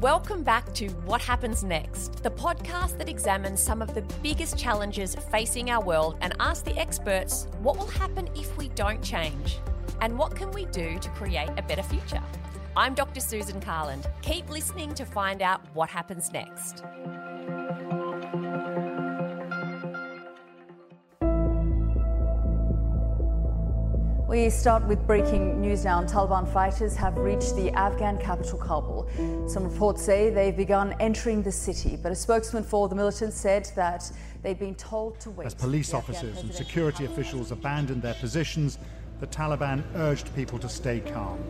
Welcome back to What Happens Next, the podcast that examines some of the biggest challenges facing our world and asks the experts what will happen if we don't change and what can we do to create a better future. I'm Dr. Susan Carland. Keep listening to find out what happens next. We start with breaking news now. Taliban fighters have reached the Afghan capital, Kabul. Some reports say they've begun entering the city, but a spokesman for the militants said that they'd been told to wait. As police officers and security officials abandoned their positions, the Taliban urged people to stay calm.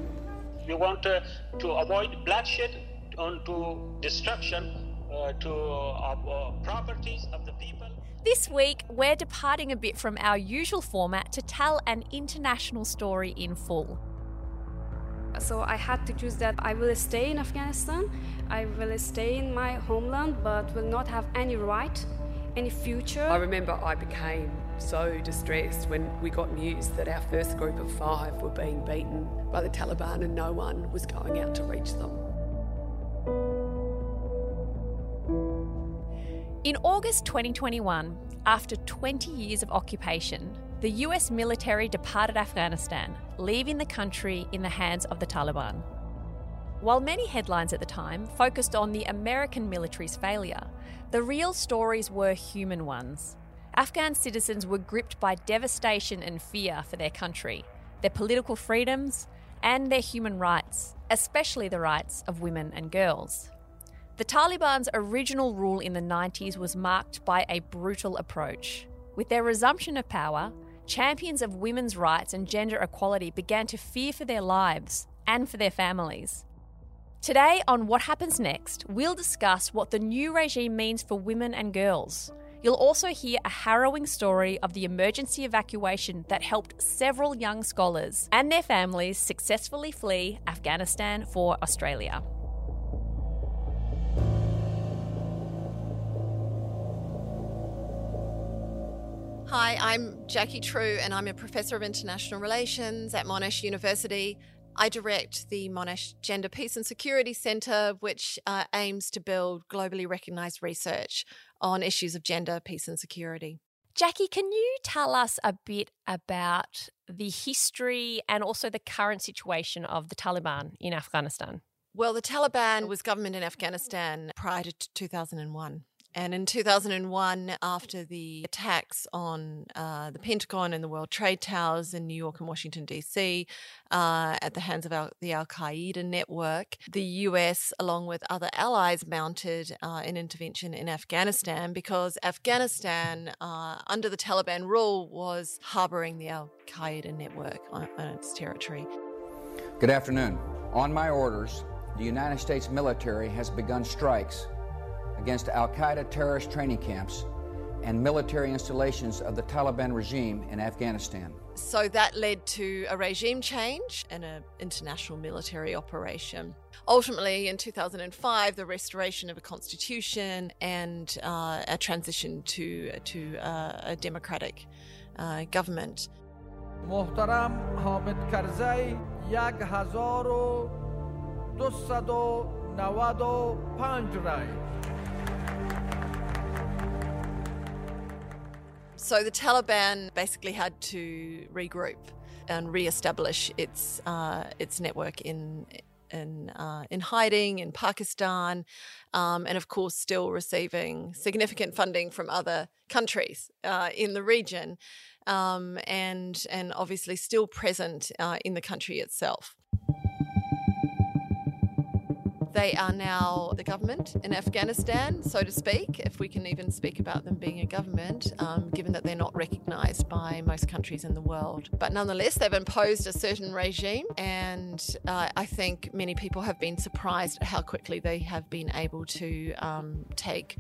We want uh, to avoid bloodshed and to destruction uh, to uh, properties of the people. This week, we're departing a bit from our usual format to tell an international story in full. So I had to choose that I will stay in Afghanistan, I will stay in my homeland, but will not have any right, any future. I remember I became so distressed when we got news that our first group of five were being beaten by the Taliban and no one was going out to reach them. In August 2021, after 20 years of occupation, the US military departed Afghanistan, leaving the country in the hands of the Taliban. While many headlines at the time focused on the American military's failure, the real stories were human ones. Afghan citizens were gripped by devastation and fear for their country, their political freedoms, and their human rights, especially the rights of women and girls. The Taliban's original rule in the 90s was marked by a brutal approach. With their resumption of power, champions of women's rights and gender equality began to fear for their lives and for their families. Today, on What Happens Next, we'll discuss what the new regime means for women and girls. You'll also hear a harrowing story of the emergency evacuation that helped several young scholars and their families successfully flee Afghanistan for Australia. Hi, I'm Jacqui True, and I'm a professor of international relations at Monash University. I direct the Monash Gender Peace and Security Centre, which uh, aims to build globally recognised research on issues of gender, peace, and security. Jackie, can you tell us a bit about the history and also the current situation of the Taliban in Afghanistan? Well, the Taliban was government in Afghanistan prior to 2001. And in 2001, after the attacks on uh, the Pentagon and the World Trade Towers in New York and Washington, D.C., uh, at the hands of Al- the Al Qaeda network, the US, along with other allies, mounted uh, an intervention in Afghanistan because Afghanistan, uh, under the Taliban rule, was harboring the Al Qaeda network on, on its territory. Good afternoon. On my orders, the United States military has begun strikes against Al Qaeda terrorist training camps and military installations of the Taliban regime in Afghanistan. So that led to a regime change and an international military operation. Ultimately, in 2005, the restoration of a constitution and uh, a transition to, to uh, a democratic uh, government. محترم حامد کرزی یک هزار و دوصد و نود و پنج رای So the Taliban basically had to regroup and re-establish its uh, its network in in uh, in hiding in Pakistan, um, and of course still receiving significant funding from other countries uh, in the region, um, and and obviously still present uh, in the country itself. They are now the government in Afghanistan, so to speak, if we can even speak about them being a government, um, given that they're not recognised by most countries in the world. But nonetheless, they've imposed a certain regime, and uh, I think many people have been surprised at how quickly they have been able to um, take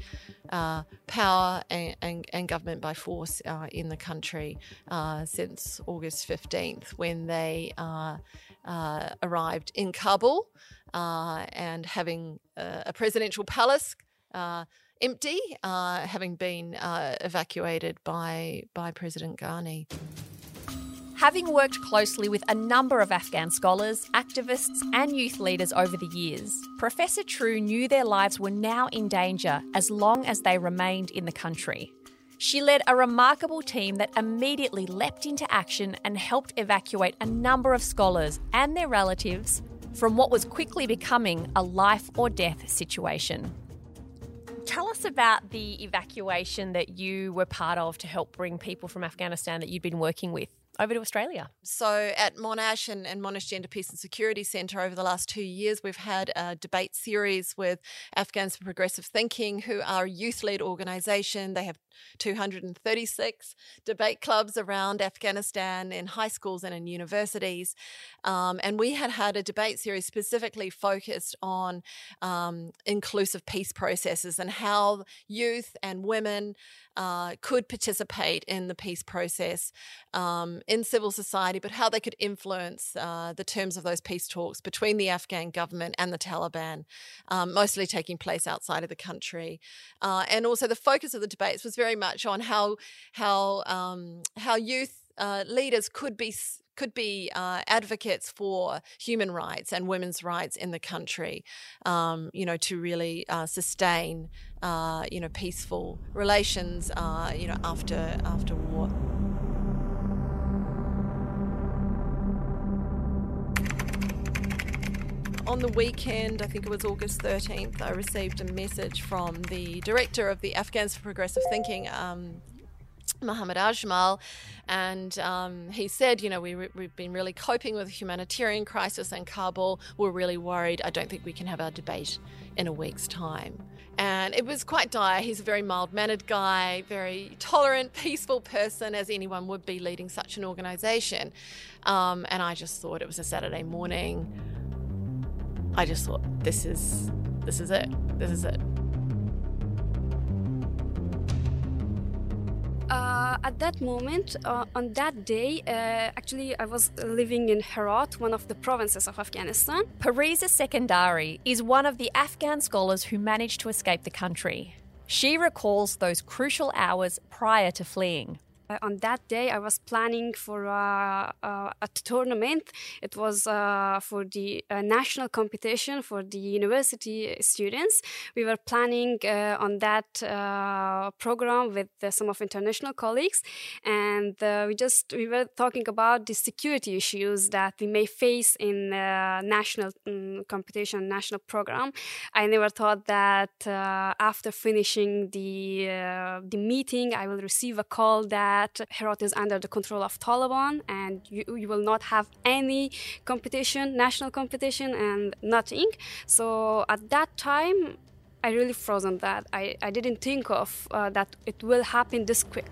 uh, power and, and, and, government by force uh, in the country uh, since August 15th, when they uh, uh, arrived in Kabul uh, and having uh, a presidential palace uh, empty, having been evacuated by, by President Ghani. Having worked closely with a number of Afghan scholars, activists, and youth leaders over the years, Professor True knew their lives were now in danger as long as they remained in the country. She led a remarkable team that immediately leapt into action and helped evacuate a number of scholars and their relatives from what was quickly becoming a life or death situation. Tell us about the evacuation that you were part of to help bring people from Afghanistan that you'd been working with over to Australia. So at Monash and, and, Monash Gender Peace and Security Centre over the last two years, we've had a debate series with Afghans for Progressive Thinking, who are a youth-led organisation. They have 236 debate clubs around Afghanistan in high schools and in universities. Um, and we had had a debate series specifically focused on um, inclusive peace processes and how youth and women uh, could participate in the peace process um, in civil society, but how they could influence uh, the terms of those peace talks between the Afghan government and the Taliban, um, mostly taking place outside of the country. Uh, and also, the focus of the debates was very much on how how um, how youth uh, leaders could be could be uh, advocates for human rights and women's rights in the country, um, you know, to really uh, sustain, uh, you know, peaceful relations, uh, you know, after after war. On the weekend, I think it was August 13th, I received a message from the director of the Afghans for Progressive Thinking, um, Muhammad Ajmal, and um, he said, you know, we, we've been really coping with the humanitarian crisis in Kabul. We're really worried. I don't think we can have our debate in a week's time. And it was quite dire. He's a very mild mannered guy, very tolerant, peaceful person, as anyone would be leading such an organization. Um, and I just thought it was a Saturday morning. I just thought, this is, this is it. This is it. Uh, at that moment, uh, on that day, uh, actually, I was living in Herat, one of the provinces of Afghanistan. Parisa Sekandari is one of the Afghan scholars who managed to escape the country. She recalls those crucial hours prior to fleeing. Uh, on that day, I was planning for uh, uh, a tournament. It was uh, for the uh, national competition for the university students. We were planning on that program with some of international colleagues, and we just we were talking about the security issues that we may face in national um, competition, national program. I never thought that after finishing the the meeting, I will receive a call that that Herat is under the control of Taliban and you, you will not have any competition, national competition, and nothing. So at that time, I really frozen that. I, I didn't think of uh, that it will happen this quick.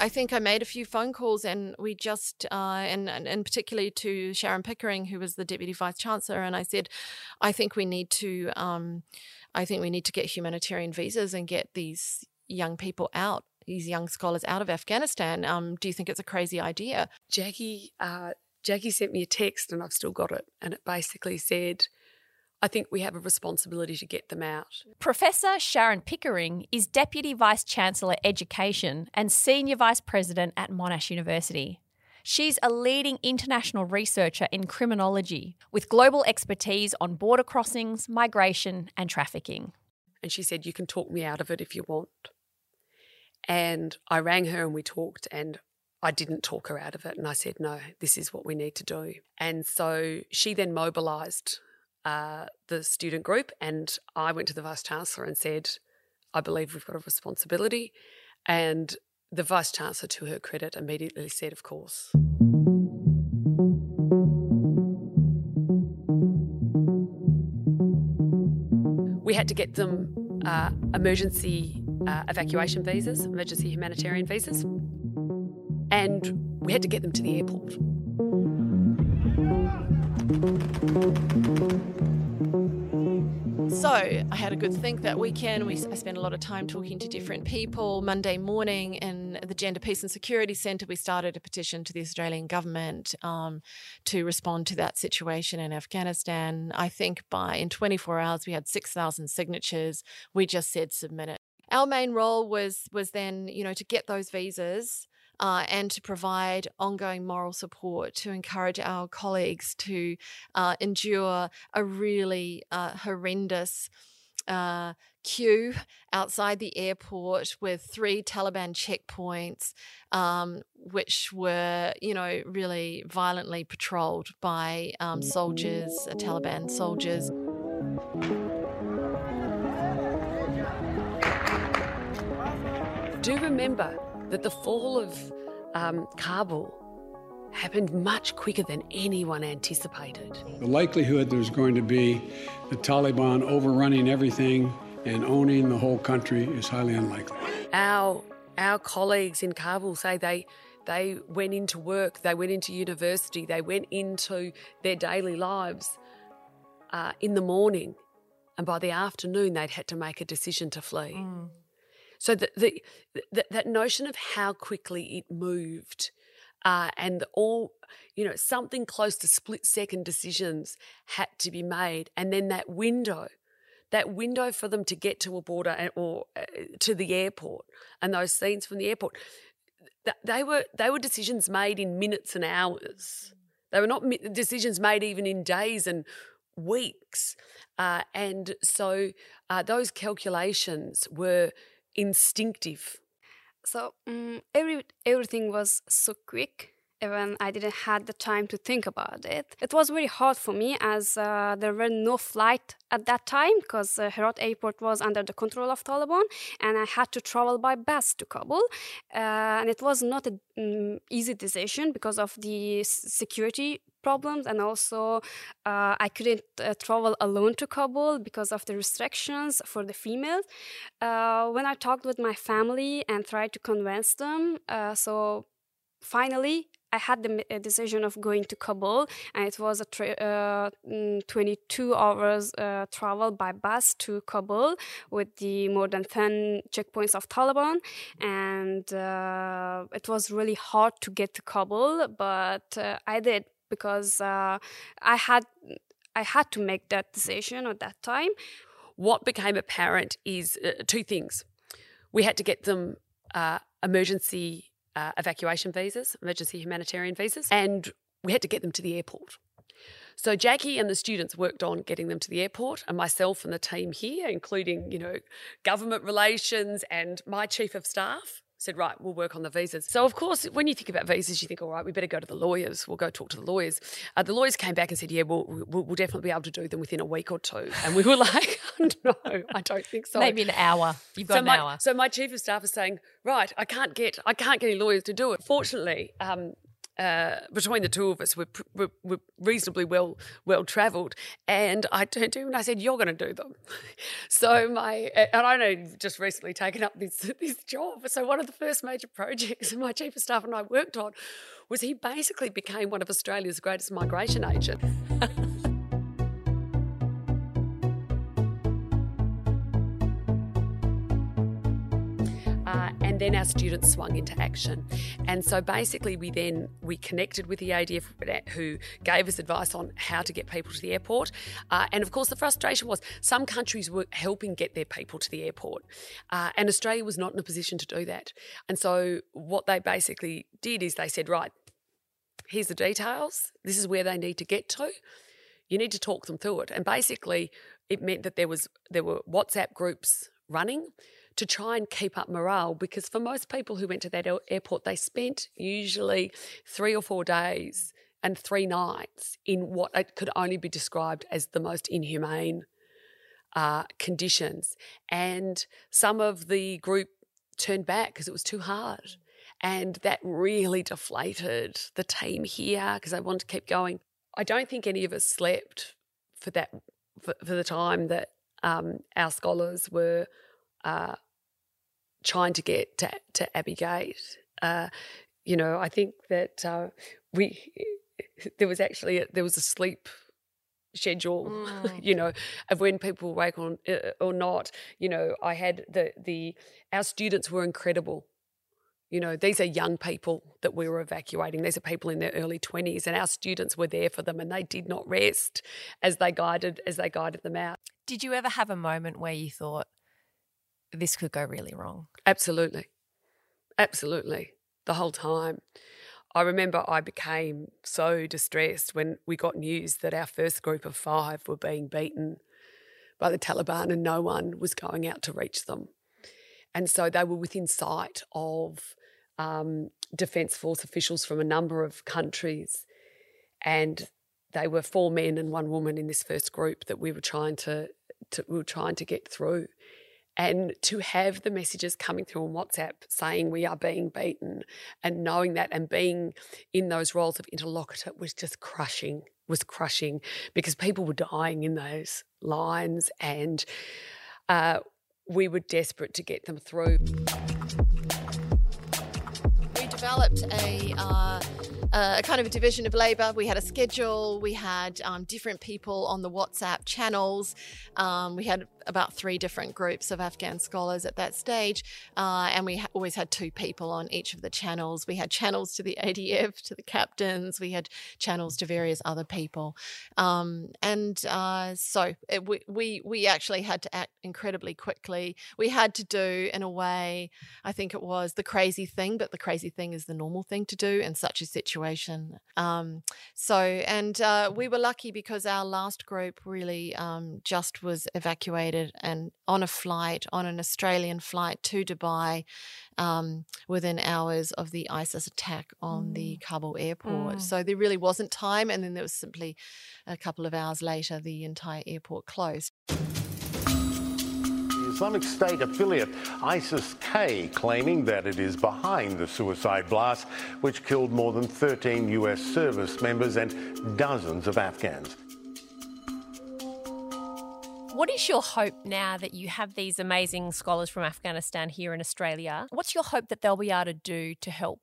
I think I made a few phone calls, and we just, uh, and, and, and particularly to Sharon Pickering, who was the deputy vice chancellor, and I said, I think we need to, um, I think we need to get humanitarian visas and get these young people out, these young scholars out of Afghanistan. Um, do you think it's a crazy idea? Jacqui, uh, Jacqui sent me a text, and I've still got it, and it basically said I think we have a responsibility to get them out. Professor Sharon Pickering is Deputy Vice Chancellor Education and Senior Vice President at Monash University. She's a leading international researcher in criminology with global expertise on border crossings, migration, and trafficking. And she said, You can talk me out of it if you want. And I rang her and we talked, and I didn't talk her out of it. And I said, No, this is what we need to do. And so she then mobilised uh, the student group, and I went to the vice chancellor and said, "I believe we've got a responsibility." And the vice chancellor, to her credit, immediately said, "Of course." We had to get them uh, emergency uh, evacuation visas, emergency humanitarian visas, and we had to get them to the airport. So I had a good think that weekend. We, I spent a lot of time talking to different people. Monday morning in the Gender Peace and Security Centre, we started a petition to the Australian government um, to respond to that situation in Afghanistan. I think by in 24 hours we had 6,000 signatures. We just said submit it. Our main role was was then you know to get those visas uh, and to provide ongoing moral support to encourage our colleagues to uh, endure a really uh, horrendous. Uh, queue outside the airport with three Taliban checkpoints, um, which were, you know, really violently patrolled by um, soldiers, uh, Taliban soldiers. Do remember that the fall of um, Kabul happened much quicker than anyone anticipated. The likelihood there's going to be the Taliban overrunning everything and owning the whole country is highly unlikely. Our our colleagues in Kabul say they they went into work, they went into university, they went into their daily lives uh, in the morning, and by the afternoon they'd had to make a decision to flee. Mm. So the, the, the, that notion of how quickly it moved, uh, and all you know, something close to split second decisions had to be made, and then that window. That window for them to get to a border or uh, to the airport, and those scenes from the airport, they were they were decisions made in minutes and hours. They were not decisions made even in days and weeks. Uh, and so uh, those calculations were instinctive. So um, every everything was so quick. Even I didn't had the time to think about it. It was very hard for me as uh, there were no flight at that time because uh, Herat airport was under the control of Taliban, and I had to travel by bus to Kabul. Uh, and it was not an um, easy decision because of the security problems and also uh, i couldn't uh, travel alone to kabul because of the restrictions for the females uh, when i talked with my family and tried to convince them uh, so finally I had the decision of going to Kabul, and it was a tra- uh, mm, 22 hours uh, travel by bus to Kabul with the more than 10 checkpoints of Taliban. And uh, it was really hard to get to Kabul, but uh, I did because uh, I had I had to make that decision at that time. What became apparent is uh, two things. We had to get them emergency uh, evacuation visas, emergency humanitarian visas, and we had to get them to the airport. So Jacqui and the students worked on getting them to the airport, and myself and the team here, including you know government relations and my chief of staff, said, right, we'll work on the visas. So, of course, when you think about visas, you think, all right, we better go to the lawyers. We'll go talk to the lawyers. Uh, the lawyers came back and said, yeah, we'll, we'll, we'll, definitely be able to do them within a week or two. And we were like, no, I don't think so. Maybe an hour. You've got so an my, hour. So my chief of staff is saying, right, I can't get, I can't get any lawyers to do it. Fortunately, um, uh, between the two of us, we're, we're, we're reasonably well well travelled. And I turned to him and I said, "You're going to do them." so my and I know just recently taken up this this job. So one of the first major projects my chief of staff and I worked on was he basically became one of Australia's greatest migration agents. Then our students swung into action. And so basically, we then we connected with the ADF, who gave us advice on how to get people to the airport. Uh, and of course, the frustration was some countries were helping get their people to the airport, uh, and Australia was not in a position to do that. And so what they basically did is they said, right, here's the details. This is where they need to get to. You need to talk them through it. And basically, it meant that there was there were WhatsApp groups running to try and keep up morale because for most people who went to that airport, they spent usually three or four days and three nights in what could only be described as the most inhumane uh, conditions. And some of the group turned back because it was too hard. And that really deflated the team here because they wanted to keep going. I don't think any of us slept for that for, for the time that um, our scholars were uh, trying to get to, to Abbey Gate. Uh, you know, I think that uh, we there was actually a, there was a sleep schedule, mm. you know, of when people wake on uh, or not. You know, I had the the our students were incredible. You know, these are young people that we were evacuating. These are people in their early 20s and our students were there for them and they did not rest as they guided as they guided them out. Did you ever have a moment where you thought this could go really wrong? Absolutely. Absolutely. The whole time. I remember I became so distressed when we got news that our first group of 5 were being beaten by the Taliban and no one was going out to reach them. And so they were within sight of um, Defence Force officials from a number of countries. And they were four men and one woman in this first group that we were trying to, to we were trying to get through. And to have the messages coming through on WhatsApp saying we are being beaten and knowing that and being in those roles of interlocutor was just crushing, was crushing because people were dying in those lines and uh, we were desperate to get them through. We developed a uh, a kind of a division of labour. We had a schedule. We had um, different people on the WhatsApp channels. Um, we had about three different groups of Afghan scholars at that stage, uh, and we ha- always had two people on each of the channels. We had channels to the ADF, to the captains. We had channels to various other people, um, and uh, so it, we, we we actually had to act incredibly quickly. We had to do, in a way, I think it was the crazy thing, but the crazy thing is the normal thing to do in such a situation. Um, so, and uh, we were lucky because our last group really um, just was evacuated and on a flight, on an Australian flight to Dubai, um, within hours of the ISIS attack on mm. the Kabul airport. Mm. So there really wasn't time, and then there was simply a couple of hours later, the entire airport closed. Islamic State affiliate ISIS K claiming that it is behind the suicide blast, which killed more than 13 US service members and dozens of Afghans. What is your hope now that you have these amazing scholars from Afghanistan here in Australia? What's your hope that they'll be able to do to help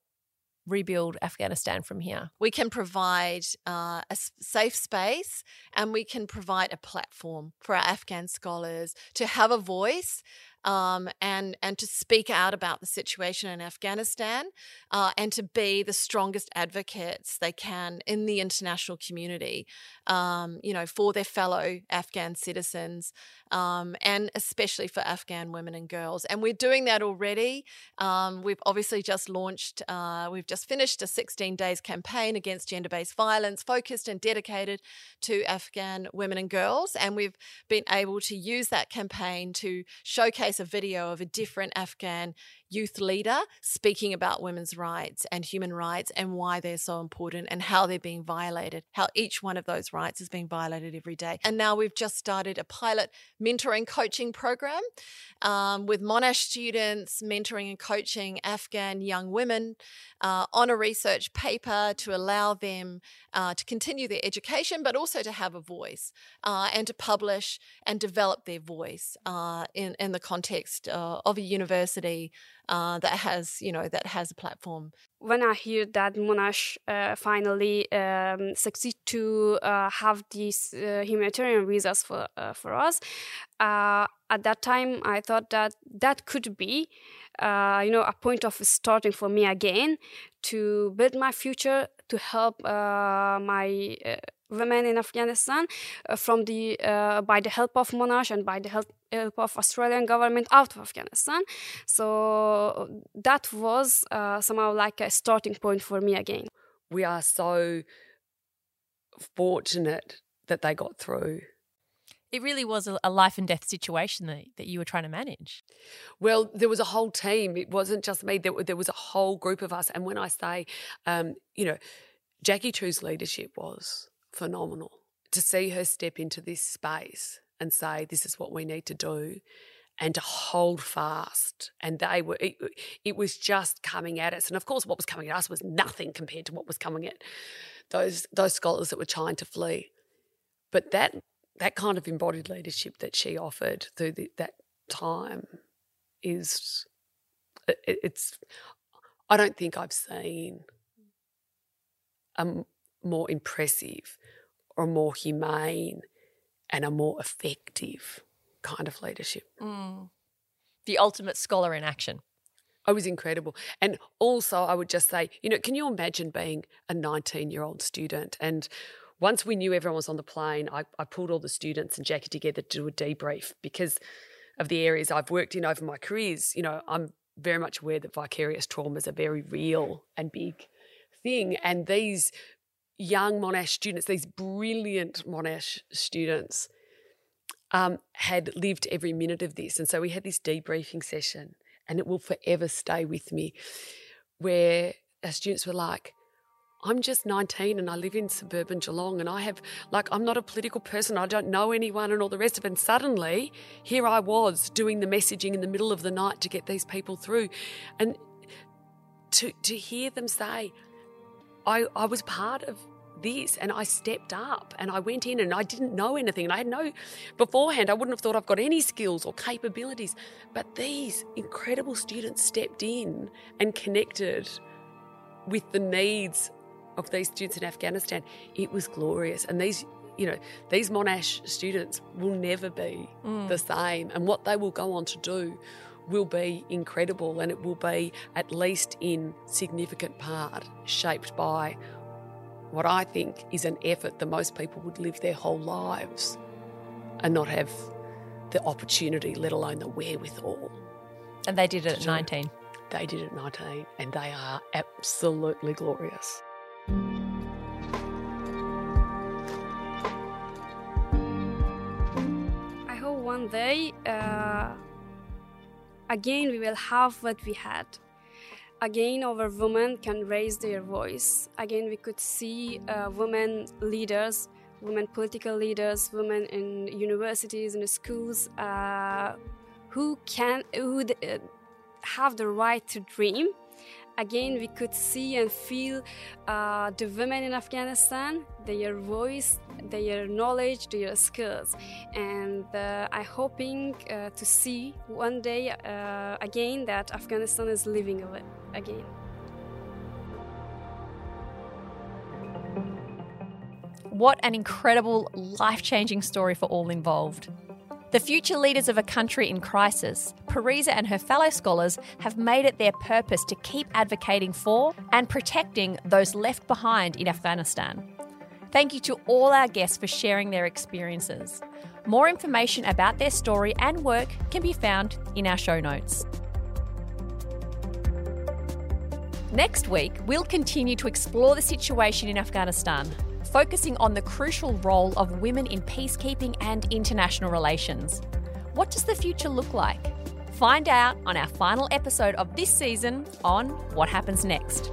rebuild Afghanistan from here? We can provide uh, a safe space and we can provide a platform for our Afghan scholars to have a voice um, and and to speak out about the situation in Afghanistan uh, and to be the strongest advocates they can in the international community, um, you know, for their fellow Afghan citizens um, and especially for Afghan women and girls. And we're doing that already. Um, we've obviously just launched, uh, we've just finished a 16 days campaign against gender based violence, focused and dedicated to Afghan women and girls. And we've been able to use that campaign to showcase a video of a different Afghan youth leader speaking about women's rights and human rights and why they're so important and how they're being violated, how each one of those rights is being violated every day. And now we've just started a pilot mentoring coaching program um, with Monash students, mentoring and coaching Afghan young women uh, on a research paper to allow them uh, to continue their education, but also to have a voice uh, and to publish and develop their voice uh, in, in the context uh, of a university uh, that has you know that has a platform. When I hear that Monash uh, finally um, succeed to uh, have these uh, humanitarian visas for uh, for us, uh, at that time I thought that that could be you know a point of starting for me again to build my future to help my women in Afghanistan uh, from the uh, by the help of Monash and by the help, help of Australian government out of Afghanistan. So that was uh, somehow like a starting point for me again. We are so fortunate that they got through. It really was a, life and death situation that, that you were trying to manage. Well, there was a whole team. It wasn't just me. There, there was a whole group of us. And when I say, um, you know, Jacqui True's leadership was phenomenal. To see her step into this space and say, this is what we need to do, and to hold fast. And they were, it, it, was just coming at us. And of course, what was coming at us was nothing compared to what was coming at those, those scholars that were trying to flee. But that, that kind of embodied leadership that she offered through the, that time is, it, it's, I don't think I've seen a more impressive or a more humane and a more effective kind of leadership. Mm. The ultimate scholar in action. It was incredible. And also, I would just say, you know, can you imagine being a 19 year old student? And once we knew everyone was on the plane, I, I pulled all the students and Jacqui together to do a debrief because of the areas I've worked in over my careers. You know, I'm very much aware that vicarious trauma is a very real and big thing. And these young Monash students, these brilliant Monash students, um, had lived every minute of this. And so we had this debriefing session, and it will forever stay with me, where our students were like, I'm just 19 and I live in suburban Geelong and I have, like, I'm not a political person. I don't know anyone and all the rest of it. And suddenly, here I was doing the messaging in the middle of the night to get these people through. And to, to hear them say, I, I was part of this and I stepped up and I went in and I didn't know anything and I had no beforehand I wouldn't have thought I've got any skills or capabilities but these incredible students stepped in and connected with the needs of these students in Afghanistan, it was glorious. And these, you know, these Monash students will never be mm. the same. And what they will go on to do will be incredible and it will be, at least in significant part, shaped by what I think is an effort that most people would live their whole lives and not have the opportunity, let alone the wherewithal. And they did it at 19. They did it at 19, and they are absolutely glorious. I hope one day, uh, again, we will have what we had. Again, our women can raise their voice. Again, we could see uh, women leaders, women political leaders, women in universities and schools uh, who can who uh, have the right to dream again we could see and feel uh, the women in afghanistan their voice their knowledge their skills. And uh, i'm hoping uh, to see one day uh, again that afghanistan is living again. What an incredible life-changing story for all involved the future leaders of a country in crisis, Parisa and her fellow scholars have made it their purpose to keep advocating for and protecting those left behind in Afghanistan. Thank you to all our guests for sharing their experiences. More information about their story and work can be found in our show notes. Next week, we'll continue to explore the situation in Afghanistan focusing on the crucial role of women in peacekeeping and international relations. What does the future look like? Find out on our final episode of this season on What Happens Next.